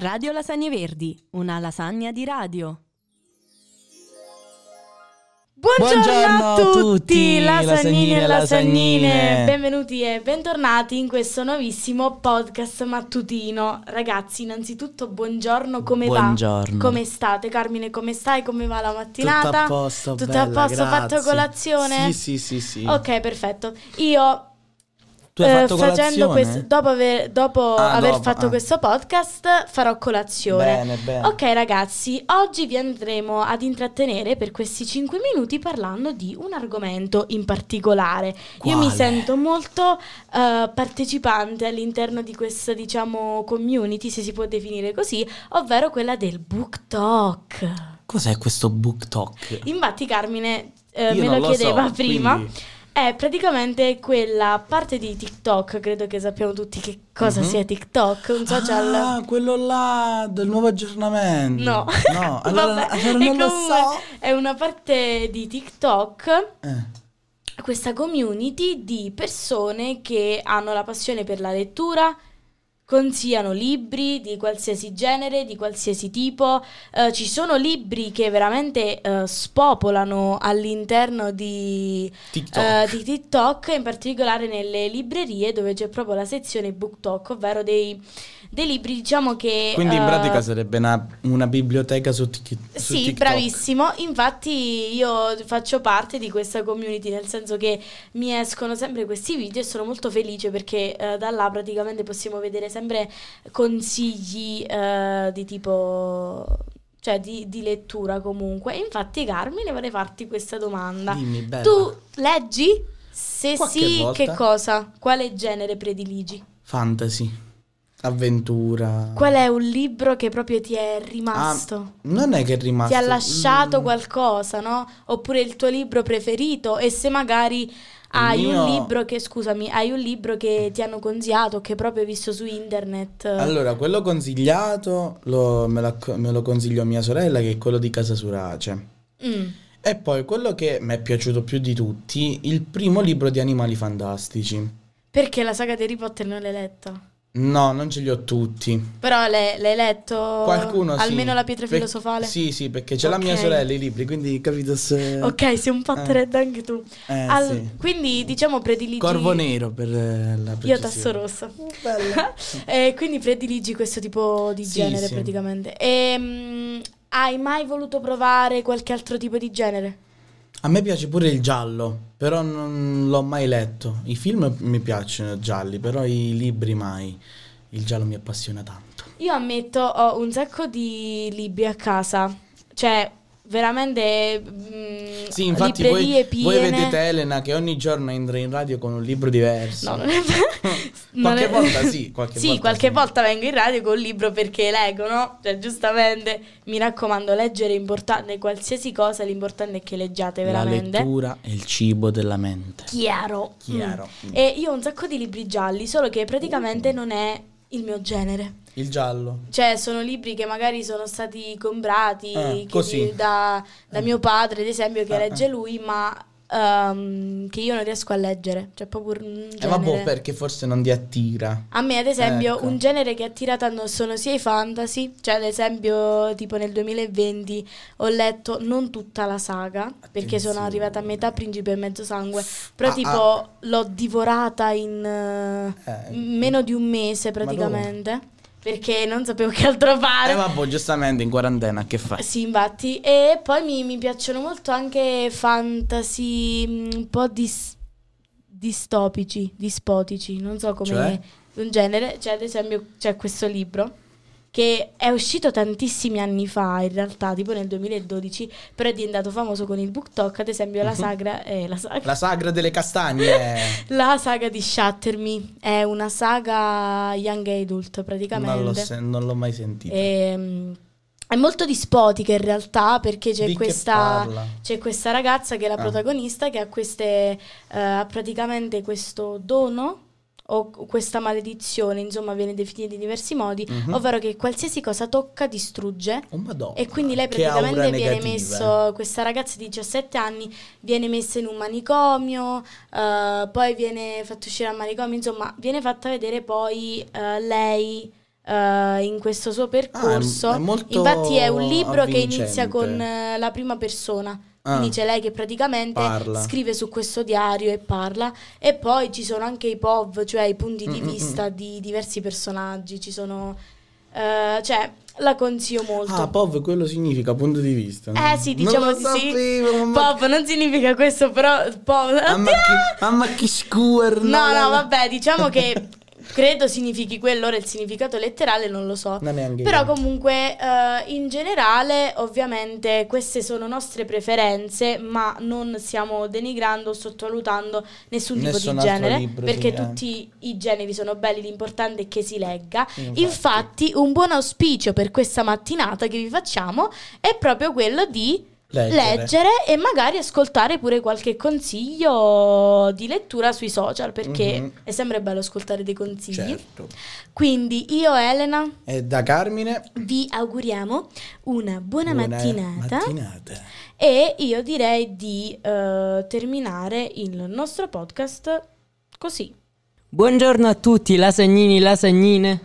Radio Lasagne Verdi, una lasagna di radio. Buongiorno, Buongiorno a tutti, tutti, lasagnini e lasagnine. lasagnine. Benvenuti e bentornati in questo nuovissimo podcast mattutino. Ragazzi, innanzitutto buongiorno, come Buongiorno. va? Come state? Carmine, come stai? Come va la mattinata? Tutto a posto, Tutto bella, a posto? Fatto grazie. colazione? Sì, sì, sì, sì. Ok, perfetto. Io Tu hai eh, fatto facendo colazione? questo, dopo aver, dopo Ah, aver dopo, fatto ah. questo podcast farò colazione. Bene, bene. Ok ragazzi, oggi vi andremo ad intrattenere per questi 5 minuti parlando di un argomento in particolare. Io mi Quale? sento molto eh, partecipante all'interno di questa, diciamo, community, se si può definire così, ovvero quella del book talk. Cos'è questo book talk? Infatti Carmine eh, me lo lo chiedeva so, prima. quindi- È praticamente quella parte di TikTok, credo che sappiamo tutti che cosa Mhm. sia TikTok, un social... Ah, quello là del nuovo aggiornamento. No, No, allora, Vabbè, allora non lo so. È una parte di TikTok, Eh. questa community di persone che hanno la passione per la lettura, consigliano libri di qualsiasi genere, di qualsiasi tipo. Eh, ci sono libri che veramente eh, spopolano all'interno di TikTok. eh, di TikTok, in particolare nelle librerie dove c'è proprio la sezione book talk, ovvero dei, dei libri, diciamo che... Quindi in eh, pratica sarebbe una, una biblioteca su, Tik- su Sì, TikTok. bravissimo. Infatti io faccio parte di questa community, nel senso che mi escono sempre questi video e sono molto felice perché eh, da là praticamente possiamo vedere sempre consigli eh, di tipo... cioè di, di lettura comunque. Infatti Carmine vorrei farti questa domanda. Dimmi, bella. Tu leggi? Se Qualche sì, volta. che cosa? Quale genere prediligi? Fantasy. Avventura. Qual è un libro che proprio ti è rimasto? Non è che è rimasto. Ti ha lasciato Mm, qualcosa, no? Oppure il tuo libro preferito e se magari hai mio- un libro che, scusami, hai un libro che ti hanno consigliato, che proprio hai visto su internet. Allora, quello consigliato lo- me, la- me lo consiglio a mia sorella, che è quello di Casa Surace. Mm. E poi quello che mi è piaciuto più di tutti, il primo libro di Animali Fantastici. Perché la saga di Harry Potter non l'hai letta? No, non ce li ho tutti. Però l'hai, l'hai letto Qualcuno sì. almeno la pietra filosofale? Sì, sì, perché c'è la mia sorella i libri, quindi capito se... Ok, sei un Potterhead anche tu. Eh, Al- sì. Quindi diciamo prediligi... Corvo nero per eh, la Io precisione. tasso rossa. Bella. Eh, quindi prediligi questo tipo di Sì, genere sì. praticamente. E, hai mai voluto provare qualche altro tipo di genere? A me piace pure il giallo, però non l'ho mai letto. I film mi piacciono gialli, però i libri mai. Il giallo mi appassiona tanto. Io ammetto, ho un sacco di libri a casa. Cioè, veramente mm, Sì, infatti librerie voi, voi piene. vedete Elena che ogni giorno entra in radio con un libro diverso. No, non è vero. Qualche è- volta sì, qualche sì, volta qualche sì. volta vengo in radio con un libro perché leggo, no? Cioè, giustamente, mi raccomando, leggere è importante, qualsiasi cosa, l'importante è che leggiate La veramente. lettura è il cibo della mente. Chiaro. Chiaro. Mm. E io ho un sacco di libri gialli, solo che praticamente non è il mio genere. Il giallo. Cioè, sono libri che magari sono stati comprati Ah, così. da, da mio padre, ad esempio, che Ah, legge ah. lui, ma ehm, che io non riesco a leggere. Cioè, proprio un Eh genere. vabbè, perché forse non ti attira. A me, ad esempio, Ecco. un genere che attira tanto sono sia i fantasy, cioè ad esempio, tipo nel 2020 ho letto non tutta la saga, perché sono Attenzione. arrivata a metà Principe e Mezzo Sangue, però Ah, tipo l'ho divorata in eh, Eh. meno di un mese praticamente, perché non sapevo che altro fare. Eh vabbè, giustamente in quarantena che fai? Sì, infatti. E poi mi, mi piacciono molto anche fantasy mm, un po' dis- distopici, dispotici, non so come Cioè? un genere. Cioè, ad esempio, c'è questo libro che è uscito tantissimi anni fa, in realtà, tipo nel 2012, però è diventato famoso con il book talk, ad esempio la Mhm. sagra, eh, la saga, La sagra delle castagne. la saga di Shatter Me, è una saga young adult praticamente. non, l'ho se- non l'ho mai sentita. Ehm, è molto dispotica in realtà perché c'è questa, c'è questa ragazza che è la Ah. protagonista che ha queste, ha praticamente questo dono o questa maledizione, insomma viene definita in diversi modi, Mhm. ovvero che qualsiasi cosa tocca distrugge. Oh, Madonna, E quindi lei praticamente viene negativa. messo, questa ragazza di 17 anni viene messa in un manicomio, eh, poi viene fatta uscire dal manicomio, insomma viene fatta vedere poi eh, lei eh, in questo suo percorso. Ah, è- è Infatti è un libro che inizia avvincente. con eh, la prima persona. Ah. Quindi c'è lei che praticamente Parla. scrive su questo diario e parla. E poi ci sono anche i POV, cioè i punti di Mm, mm, vista di diversi personaggi. Ci sono. eh, cioè, la consiglio molto. Ah, POV quello significa punto di vista. Eh sì, diciamo non di sì. sapevo, mamma- POV non significa questo, però POV. Mamma che, mamma che scuer. No, no, vabbè, diciamo che credo significhi quello, ora il significato letterale non lo so. Non Però comunque eh, in generale ovviamente queste sono nostre preferenze, ma non stiamo denigrando o sottovalutando nessun tipo Nessun di altro genere, libro, perché sì, eh. tutti i generi sono belli, l'importante è che si legga. Infatti. Infatti, un buon auspicio per questa mattinata che vi facciamo è proprio quello di Leggere. leggere e magari ascoltare pure qualche consiglio di lettura sui social, perché Mhm. è sempre bello ascoltare dei consigli. Certo. Quindi io Elena E da Carmine. vi auguriamo una buona, buona mattinata mattinata. e io direi di eh, terminare il nostro podcast così. Buongiorno a tutti, lasagnini, lasagnine.